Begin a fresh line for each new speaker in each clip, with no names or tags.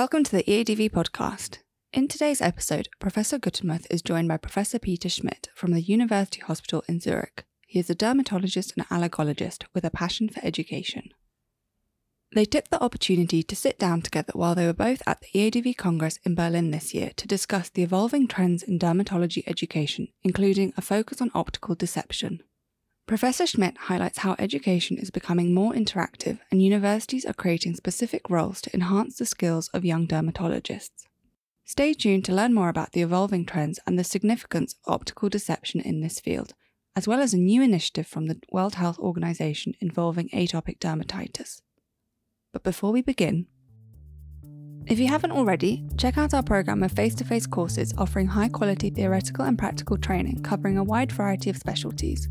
Welcome to the EADV podcast. In today's episode, Professor Gutermuth is joined by Professor Peter Schmid from the University Hospital in Zurich. He is a dermatologist and allergologist with a passion for education. They took the opportunity to sit down together while they were both at the EADV Congress in Berlin this year to discuss the evolving trends in dermatology education, including a focus on optical deception. Professor Schmid highlights how education is becoming more interactive and universities are creating specific roles to enhance the skills of young dermatologists. Stay tuned to learn more about the evolving trends and the significance of optical deception in this field, as well as a new initiative from the World Health Organization involving atopic dermatitis. But before we begin, if you haven't already, check out our program of face to face courses offering high quality theoretical and practical training covering a wide variety of specialties.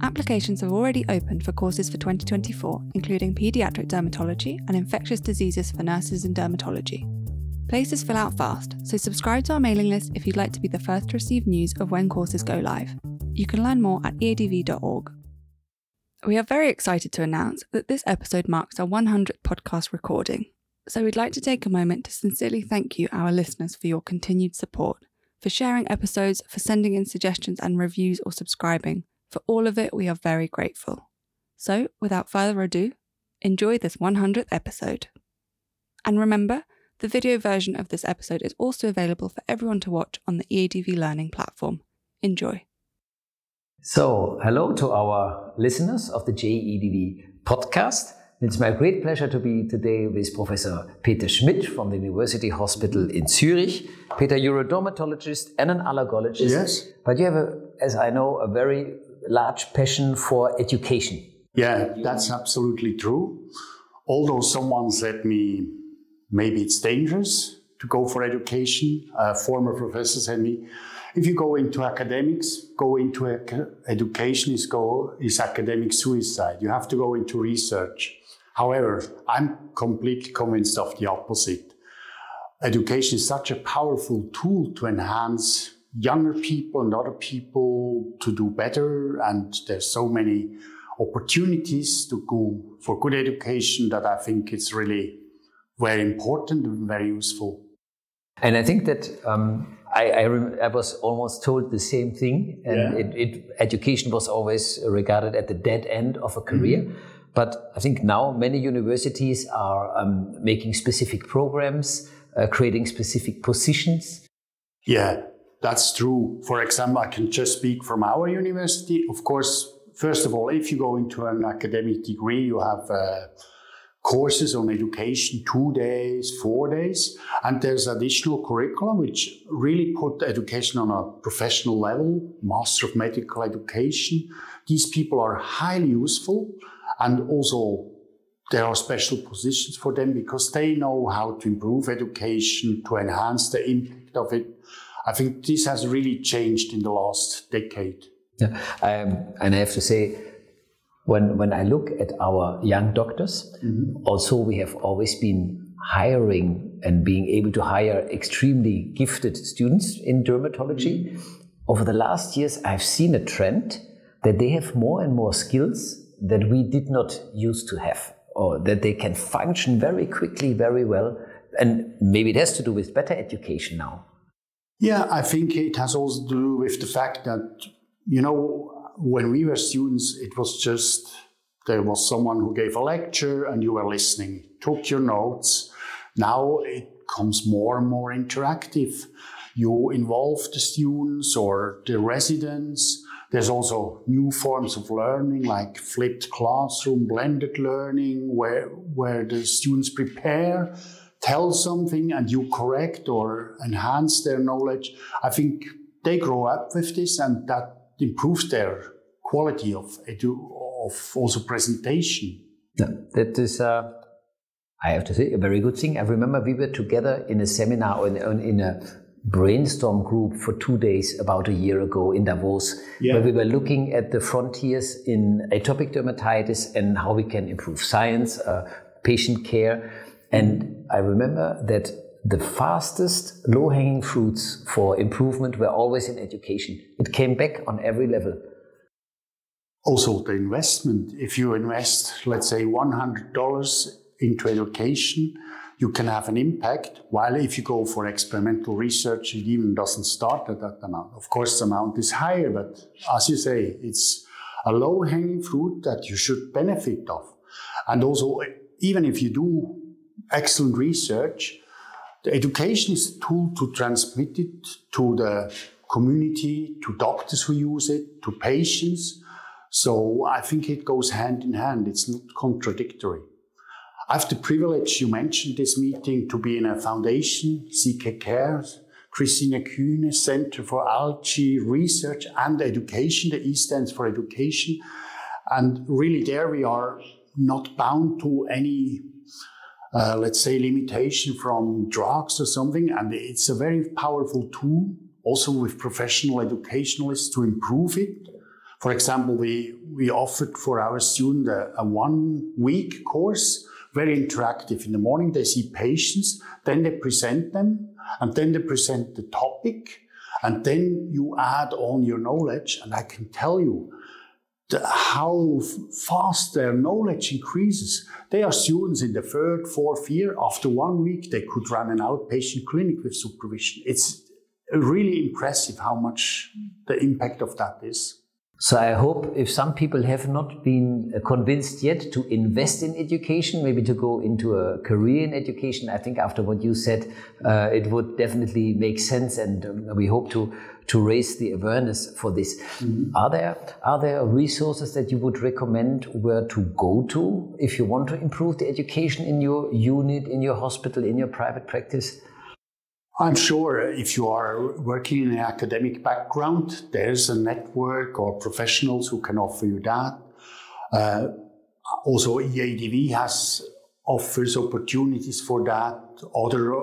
Applications have already opened for courses for 2024, including paediatric dermatology and infectious diseases for nurses in dermatology. Places fill out fast, so subscribe to our mailing list if you'd like to be the first to receive news of when courses go live. You can learn more at eadv.org. We are very excited to announce that this episode marks our 100th podcast recording. So we'd like to take a moment to sincerely thank you, our listeners, for your continued support, for sharing episodes, for sending in suggestions and reviews or subscribing. For all of it, we are very grateful. So, without further ado, enjoy this 100th episode. And remember, the video version of this episode is also available for everyone to watch on the EADV Learning platform. Enjoy.
So, hello to our listeners of the JEDV podcast. It's my great pleasure to be today with Professor Peter Schmid from the University Hospital in Zurich. Peter, you're a dermatologist and an allergologist.
Yes.
But you have, a, as I know, a very large passion for education.
Yeah, that's absolutely true. Although someone said me, maybe it's dangerous to go for education. A former professor said me, if you go into academics, go into education is go is academic suicide. You have to go into research. However, I'm completely convinced of the opposite. Education is such a powerful tool to enhance younger people and other people to do better, and there's so many opportunities to go for good education that I think it's really very important and very useful.
And I think that um, I, I, rem- I, was almost told the same thing, and yeah. it, it, education was always regarded at the dead end of a career. Mm-hmm. But I think now many universities are um, making specific programs, uh, creating specific positions.
Yeah, that's true. For example, I can just speak from our university. Of course, first of all, if you go into an academic degree, you have uh, courses on education, two days, four days. And there's additional curriculum which really put education on a professional level, Master of Medical Education. These people are highly useful and also there are special positions for them because they know how to improve education, to enhance the impact of it. I think this has really changed in the last decade.
Yeah, um, and I have to say, when, when I look at our young doctors, mm-hmm. also we have always been hiring and being able to hire extremely gifted students in dermatology. Mm-hmm. Over the last years, I've seen a trend that they have more and more skills that we did not used to have, or that they can function very quickly, very well. And maybe it has to do with better education now.
Yeah, I think it has also to do with the fact that, you know, when we were students, it was just there was someone who gave a lecture and you were listening, took your notes. Now it comes more and more interactive. You involve the students or the residents. There's also new forms of learning like flipped classroom, blended learning, where, where the students prepare, tell something, and you correct or enhance their knowledge. I think they grow up with this and that improves their quality of edu- of also presentation.
Yeah, that is, uh, I have to say, a very good thing. I remember we were together in a seminar in, in a brainstorm group for two days about a year ago in Davos, yeah. where we were looking at the frontiers in atopic dermatitis and how we can improve science, uh, patient care. And I remember that the fastest low hanging fruits for improvement were always in education. It came back on every level.
Also, the investment. If you invest, let's say, $100 into education, you can have an impact. While if you go for experimental research, it even doesn't start at that amount. Of course, the amount is higher, but as you say, it's a low hanging fruit that you should benefit of. And also, even if you do excellent research, the education is a tool to transmit it to the community, to doctors who use it, to patients. So I think it goes hand in hand. It's not contradictory. I have the privilege, you mentioned this meeting, to be in a foundation, CK Cares, Christine Kühne Center for Allergy Research and Education. The E stands for education. And really there we are not bound to any, uh, let's say, limitation from drugs or something. And it's a very powerful tool also with professional educationalists to improve it. For example, we, we offered for our student a, a one week course very interactive. In the morning, they see patients, then they present them, and then they present the topic, and then you add on your knowledge. And I can tell you how fast their knowledge increases. They are students in the third, fourth year. After one week, they could run an outpatient clinic with supervision. It's really impressive how much the impact of that is.
So I hope if some people have not been convinced yet to invest in education, maybe to go into a career in education, I think after what you said, uh, it would definitely make sense, and um, we hope to to raise the awareness for this. Mm-hmm. Are there are there resources that you would recommend where to go to if you want to improve the education in your unit, in your hospital, in your private practice?
I'm sure if you are working in an academic background, there's a network or professionals who can offer you that. Uh, also, EADV has offers opportunities for that. Other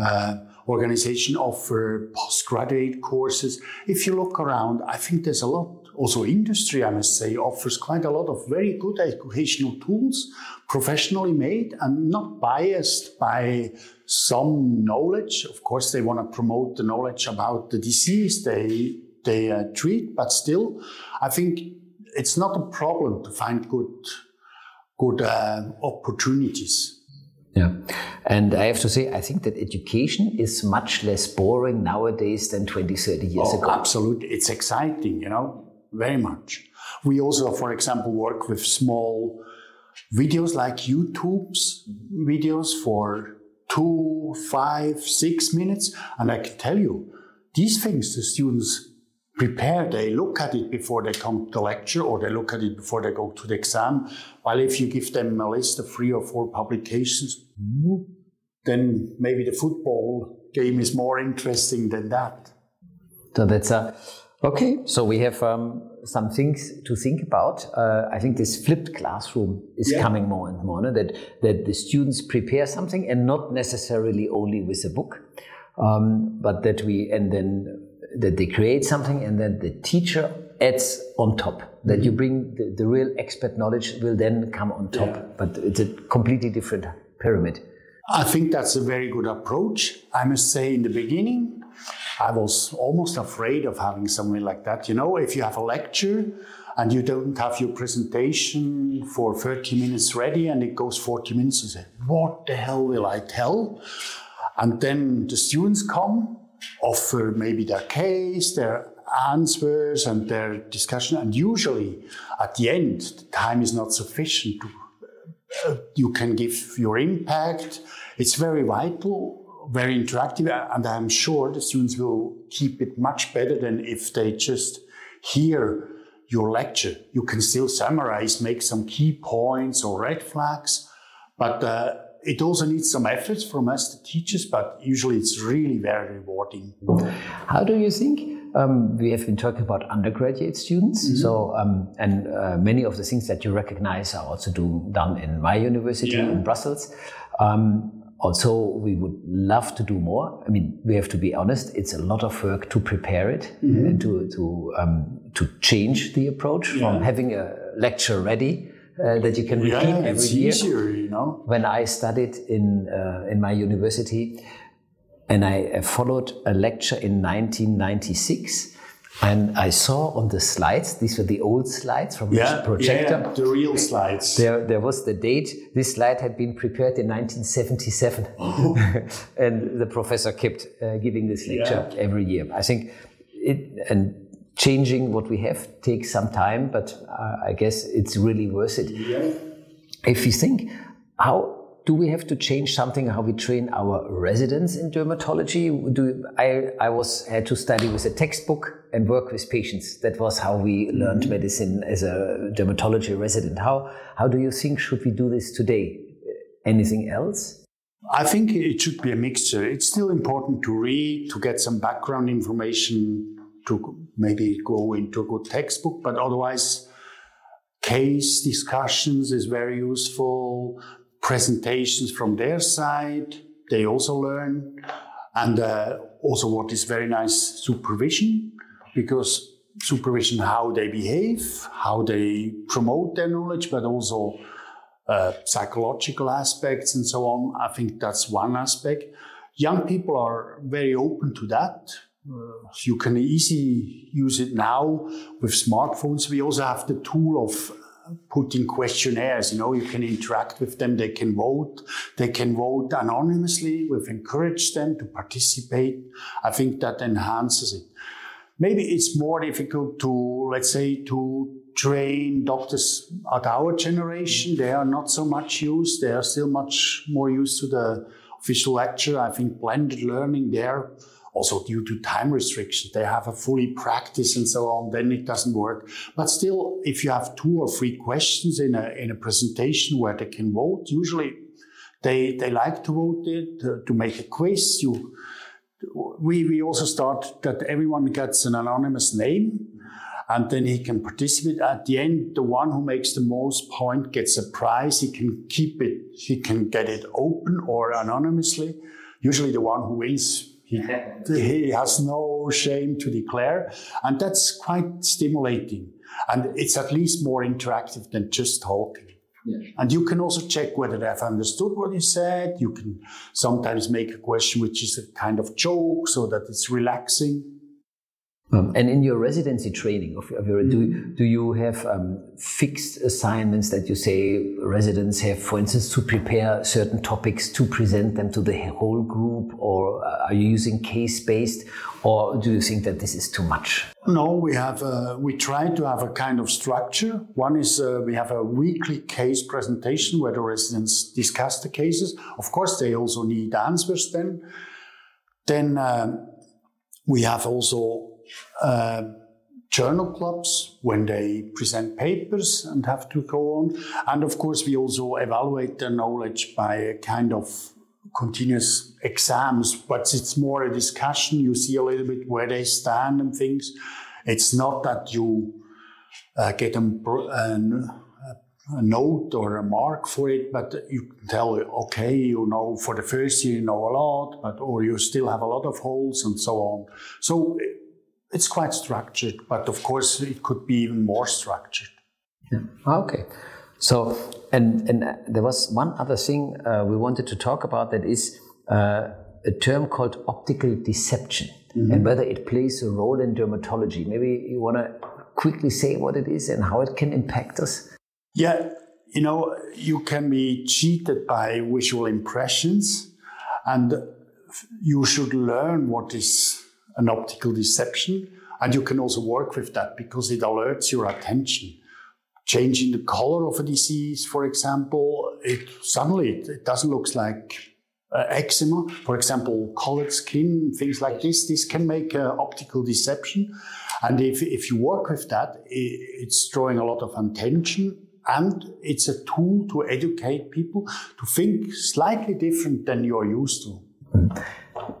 uh, organizations offer postgraduate courses. If you look around, I think there's a lot also industry, I must say, offers quite a lot of very good educational tools, professionally made and not biased by some knowledge. Of course, they want to promote the knowledge about the disease they they uh, treat, but still, I think it's not a problem to find good good uh, opportunities.
Yeah. And I have to say, I think that education is much less boring nowadays than 20, 30 years
oh,
ago.
Absolutely. It's exciting, you know very much. We also, for example, work with small videos like YouTube's videos for two, five, six minutes. And I can tell you, these things the students prepare, they look at it before they come to the lecture or they look at it before they go to the exam. While if you give them a list of three or four publications, then maybe the football game is more interesting than that.
So that's a Okay, so we have um, some things to think about. Uh, I think this flipped classroom is yeah. coming more and more. No? That that the students prepare something and not necessarily only with a book, um, but that we and then that they create something and then the teacher adds on top. That mm-hmm. you bring the, the, real expert knowledge will then come on top, yeah. but it's a completely different pyramid.
I think that's a very good approach. I must say, in the beginning, I was almost afraid of having something like that. You know, if you have a lecture and you don't have your presentation for 30 minutes ready and it goes 40 minutes, you say, What the hell will I tell? And then the students come, offer maybe their case, their answers, and their discussion. And usually at the end, the time is not sufficient to. Uh, you can give your impact. It's very vital very interactive, and I'm sure the students will keep it much better than if they just hear your lecture. You can still summarize, make some key points or red flags, but uh, it also needs some efforts from us, the teachers, but usually it's really very rewarding.
How do you think? Um, we have been talking about undergraduate students, mm-hmm. so um, and uh, many of the things that you recognize are also do, done in my university yeah. in Brussels. Um, also, we would love to do more. I mean, we have to be honest; it's a lot of work to prepare it mm-hmm. and to to um, to change the approach yeah. from having a lecture ready uh, that you can repeat yeah, every year.
Easier, you know.
When I studied in uh, in my university, and I followed a lecture in 1996, And I saw on the slides, these were the old slides from
Yeah,
the projector.
yeah, the real slides.
There, there was the date. This slide had been prepared in 1977, and the professor kept uh, giving this lecture every year. I think it and changing what we have takes some time, but uh, I guess it's really worth it. If you think, how do we have to change something? How we train our residents in dermatology? Do I? I was had to study with a textbook and work with patients. That was how we learned medicine as a dermatology resident. How how do you think should we do this today? Anything else?
I think it should be a mixture. It's still important to read, to get some background information, to maybe go into a good textbook, but otherwise, case discussions is very useful. Presentations from their side, they also learn. And uh, also, what is very nice, supervision, because supervision how they behave, how they promote their knowledge, but also uh, psychological aspects and so on. I think that's one aspect. Young people are very open to that. Uh, you can easily use it now with smartphones. We also have the tool of putting questionnaires. You know, you can interact with them. They can vote. They can vote anonymously. We've encouraged them to participate. I think that enhances it. Maybe it's more difficult to, let's say, to train doctors at our generation. They are not so much used. They are still much more used to the official lecture. I think blended learning there, also due to time restrictions, they have a fully practice and so on, then it doesn't work. But still, if you have two or three questions in a, in a presentation where they can vote, usually they, they like to vote it, to, to make a quiz. You, we, we also start that everyone gets an anonymous name and then he can participate. At the end, the one who makes the most point gets a prize. He can keep it, he can get it open or anonymously. Usually the one who wins, he, he has no shame to declare. And that's quite stimulating. And it's at least more interactive than just talking. And you can also check whether they have understood what you said. You can sometimes make a question which is a kind of joke so that it's relaxing.
Um, and in your residency training, of, of your, do, do you have um, fixed assignments that you say residents have, for instance, to prepare certain topics to present them to the whole group, or uh, are you using case based, or do you think that this is too much?
No, we have a, we try to have a kind of structure. One is uh, we have a weekly case presentation where the residents discuss the cases. Of course, they also need answers then. Then um, we have also uh, journal clubs when they present papers and have to go on. And of course, we also evaluate their knowledge by a kind of continuous exams, but it's more a discussion. You see a little bit where they stand and things. It's not that you uh, get them a note or a mark for it, but you can tell, okay, you know, for the first year you know a lot, but or you still have a lot of holes and so on. So it's quite structured, but of course it could be even more structured.
Yeah. Okay. So, and and there was one other thing uh, we wanted to talk about that is uh, a term called optical deception, mm-hmm. and whether it plays a role in dermatology. Maybe you want to quickly say what it is and how it can impact us.
Yeah, you know, you can be cheated by visual impressions, and you should learn what is an optical deception. And you can also work with that because it alerts your attention. Changing the color of a disease, for example, it suddenly it, it doesn't look like uh, eczema, for example, colored skin, things like this. This can make uh, optical deception. And if, if you work with that, it, it's drawing a lot of attention and it's a tool to educate people to think slightly different than you're used to.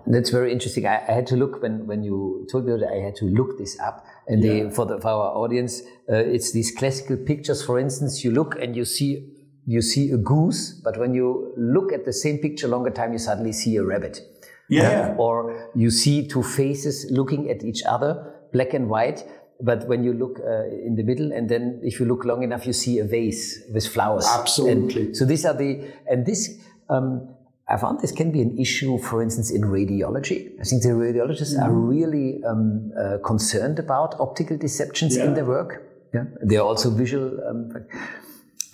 That's very interesting. I, I, had to look when, when you told me that I had to look this up. And yeah. the, for, the, for our audience, uh, it's these classical pictures. For instance, you look and you see you see a goose, but when you look at the same picture longer time, you suddenly see a rabbit.
Yeah. yeah.
Or you see two faces looking at each other, black and white. But when you look uh, in the middle, and then if you look long enough, you see a vase with flowers.
Absolutely.
And so these are the and this. Um, I found this can be an issue, for instance, in radiology. I think the radiologists are really um, uh, concerned about optical deceptions in their work. Yeah, they are also visual. Um,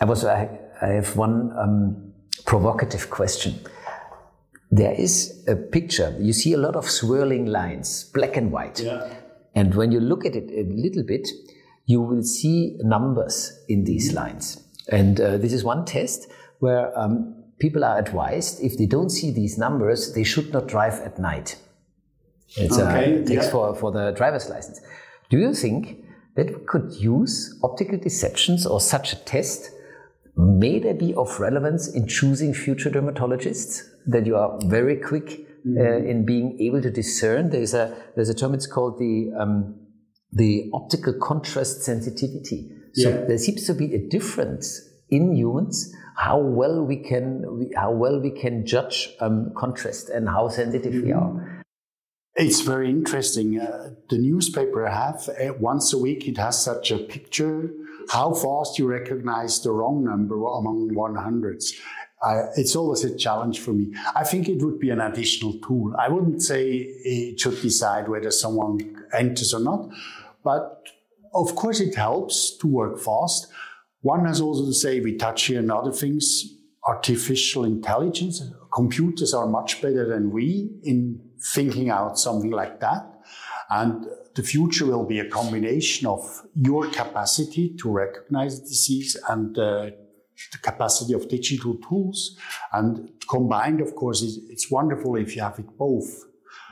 I was. I, I have one um, provocative question. There is a picture. You see a lot of swirling lines, black and white.
Yeah.
And when you look at it a little bit, you will see numbers in these lines. And uh, this is one test where um, people are advised if they don't see these numbers, they should not drive at night. It's
Okay,
a text
yeah.
for, for the driver's license. Do you think that we could use optical deceptions or such a test? May they be of relevance in choosing future dermatologists? That you are very quick uh, in being able to discern. There's a there's a term. It's called the um, the optical contrast sensitivity. So
Yeah.
there seems to be a difference in humans how well we can how well we can judge um, contrast and how sensitive we are.
It's very interesting. Uh, the newspaper have uh, once a week. It has such a picture. How fast you recognize the wrong number among 100s. Uh, it's always a challenge for me. I think it would be an additional tool. I wouldn't say it should decide whether someone enters or not, but of course it helps to work fast. One has also to say we touch here on other things. Artificial intelligence, computers are much better than we in thinking out something like that. And the future will be a combination of your capacity to recognize disease and uh, the capacity of digital tools. And combined, of course, it's, it's wonderful if you have it both.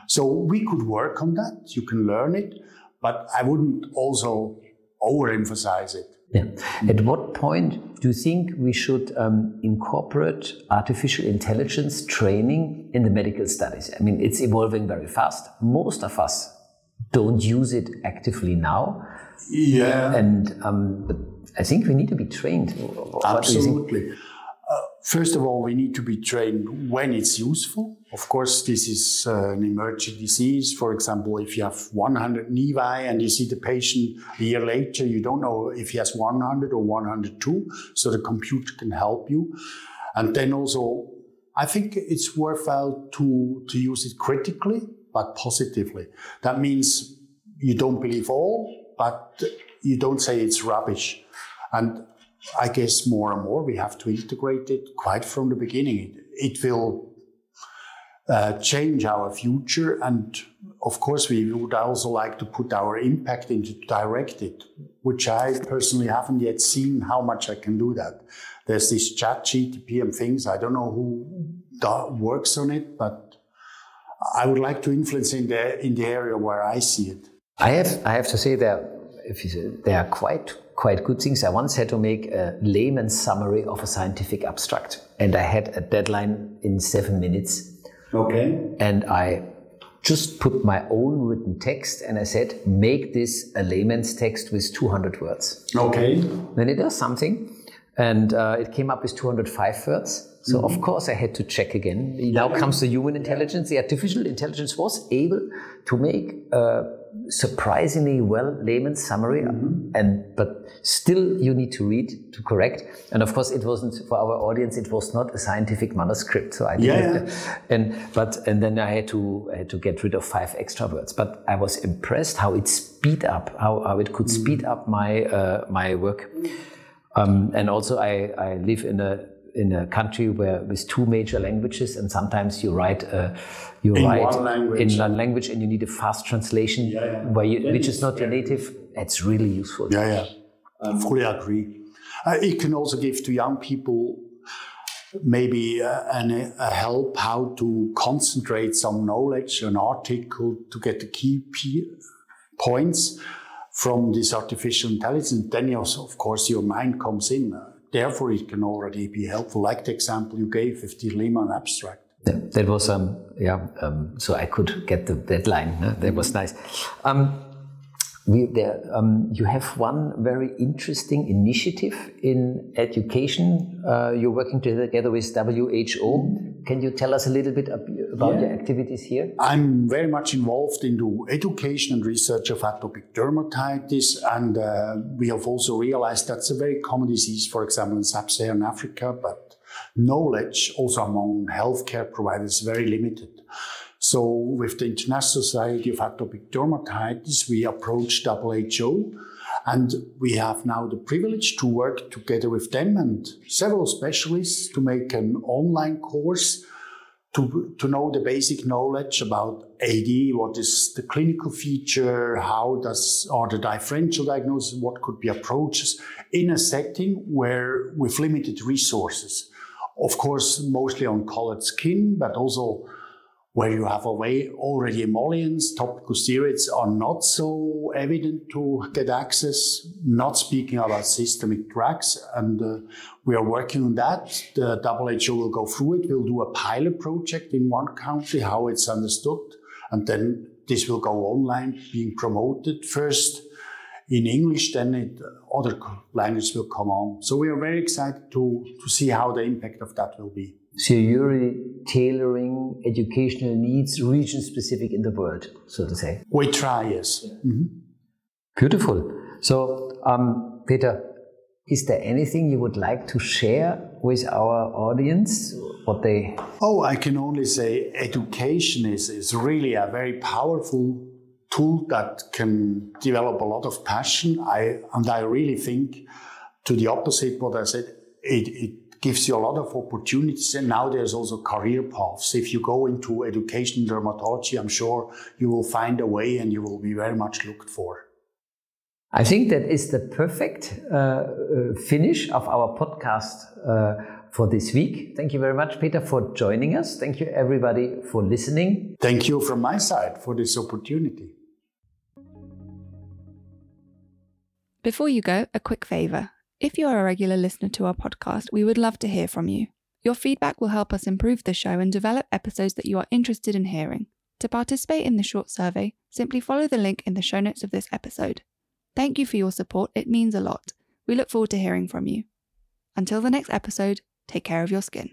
So we could work on that. You can learn it, but I wouldn't also overemphasize it.
Yeah. At what point do you think we should um, incorporate artificial intelligence training in the medical studies? I mean, it's evolving very fast. Most of us don't use it actively now,
Yeah.
and um, I think we need to be trained. What do you think?
Absolutely. First of all, we need to be trained when it's useful. Of course, this is uh, an emerging disease. For example, if you have 100 nevi and you see the patient a year later, you don't know if he has 100 or 102, so the computer can help you. And then also, I think it's worthwhile to, to use it critically, but positively. That means you don't believe all, but you don't say it's rubbish. And I guess more and more we have to integrate it quite from the beginning. It, it will uh, change our future. And of course, we would also like to put our impact into to direct it, which I personally haven't yet seen how much I can do that. There's this chat GTP and things. I don't know who works on it, but I would like to influence in the, in the area where I see it.
I have I have to say that if you they are quite quite good things. I once had to make a layman's summary of a scientific abstract, and I had a deadline in seven minutes.
Okay.
and I just put my own written text and I said, make this a layman's text with 200 words.
Okay.
Then it does something, and uh, it came up with 205 words. So of course I had to check again. Now comes the human intelligence. The artificial intelligence was able to make a surprisingly well layman's summary, and but still you need to read to correct. And of course it wasn't for our audience. It was not a scientific manuscript, so I didn't.
Yeah,
And but and then I had to I had to get rid of five extra words. But I was impressed how it speed up how, how it could speed up my uh, my work. Um, and also, I, I live in a in a country where with two major languages, and sometimes you write uh, you
In
write
one language.
in one language, and you need a fast translation
yeah.
where you, which is not your native. It's really useful.
Yeah, yeah. I fully agree. Uh, it can also give to young people maybe uh, an, a help how to concentrate some knowledge, an article to get the key p- points from this artificial intelligence. Then, you also, of course, your mind comes in. Therefore, it can already be helpful, like the example you gave with the layman abstract.
That, that was um yeah um, so I could get the deadline. huh? That was nice. Um, we, there, um, you have one very interesting initiative in education. Uh, you're working together with WHO. Can you tell us a little bit ab- about your activities here?
I'm very much involved into education and research of atopic dermatitis, and uh, we have also realized that's a very common disease, for example, in sub-Saharan Africa, but knowledge also among healthcare providers is very limited. So with the International Society of Atopic Dermatitis, we approached WHO and we have now the privilege to work together with them and several specialists to make an online course to, to know the basic knowledge about AD, what is the clinical feature, how does, are the differential diagnosis, what could be approaches in a setting where with limited resources. Of course, mostly on colored skin, but also where you have away already emollients, topical steroids are not so evident to get access, not speaking about systemic drugs. And uh, we are working on that. The WHO will go through it. We'll do a pilot project in one country, how it's understood. And then this will go online, being promoted first in English, then it, other languages will come on. So we are very excited to, to see how the impact of that will be.
So you're really tailoring educational needs region specific in the world, so to say.
We try, yes. Mm-hmm.
Beautiful. So, um, Peter, is there anything you would like to share with our audience? What they?
Oh, I can only say education is, is really a very powerful tool that can develop a lot of passion. I and I really think to the opposite what I said. It, it gives you a lot of opportunities. And now there's also career paths. If you go into education dermatology, I'm sure you will find a way and you will be very much looked for.
I think that is the perfect uh, uh, finish of our podcast uh, for this week. Thank you very much, Peter, for joining us. Thank you, everybody, for listening.
Thank you from my side for this opportunity.
Before you go, a quick favour. If you are a regular listener to our podcast, we would love to hear from you. Your feedback will help us improve the show and develop episodes that you are interested in hearing. To participate in the short survey, simply follow the link in the show notes of this episode. Thank you for your support, it means a lot. We look forward to hearing from you. Until the next episode, take care of your skin.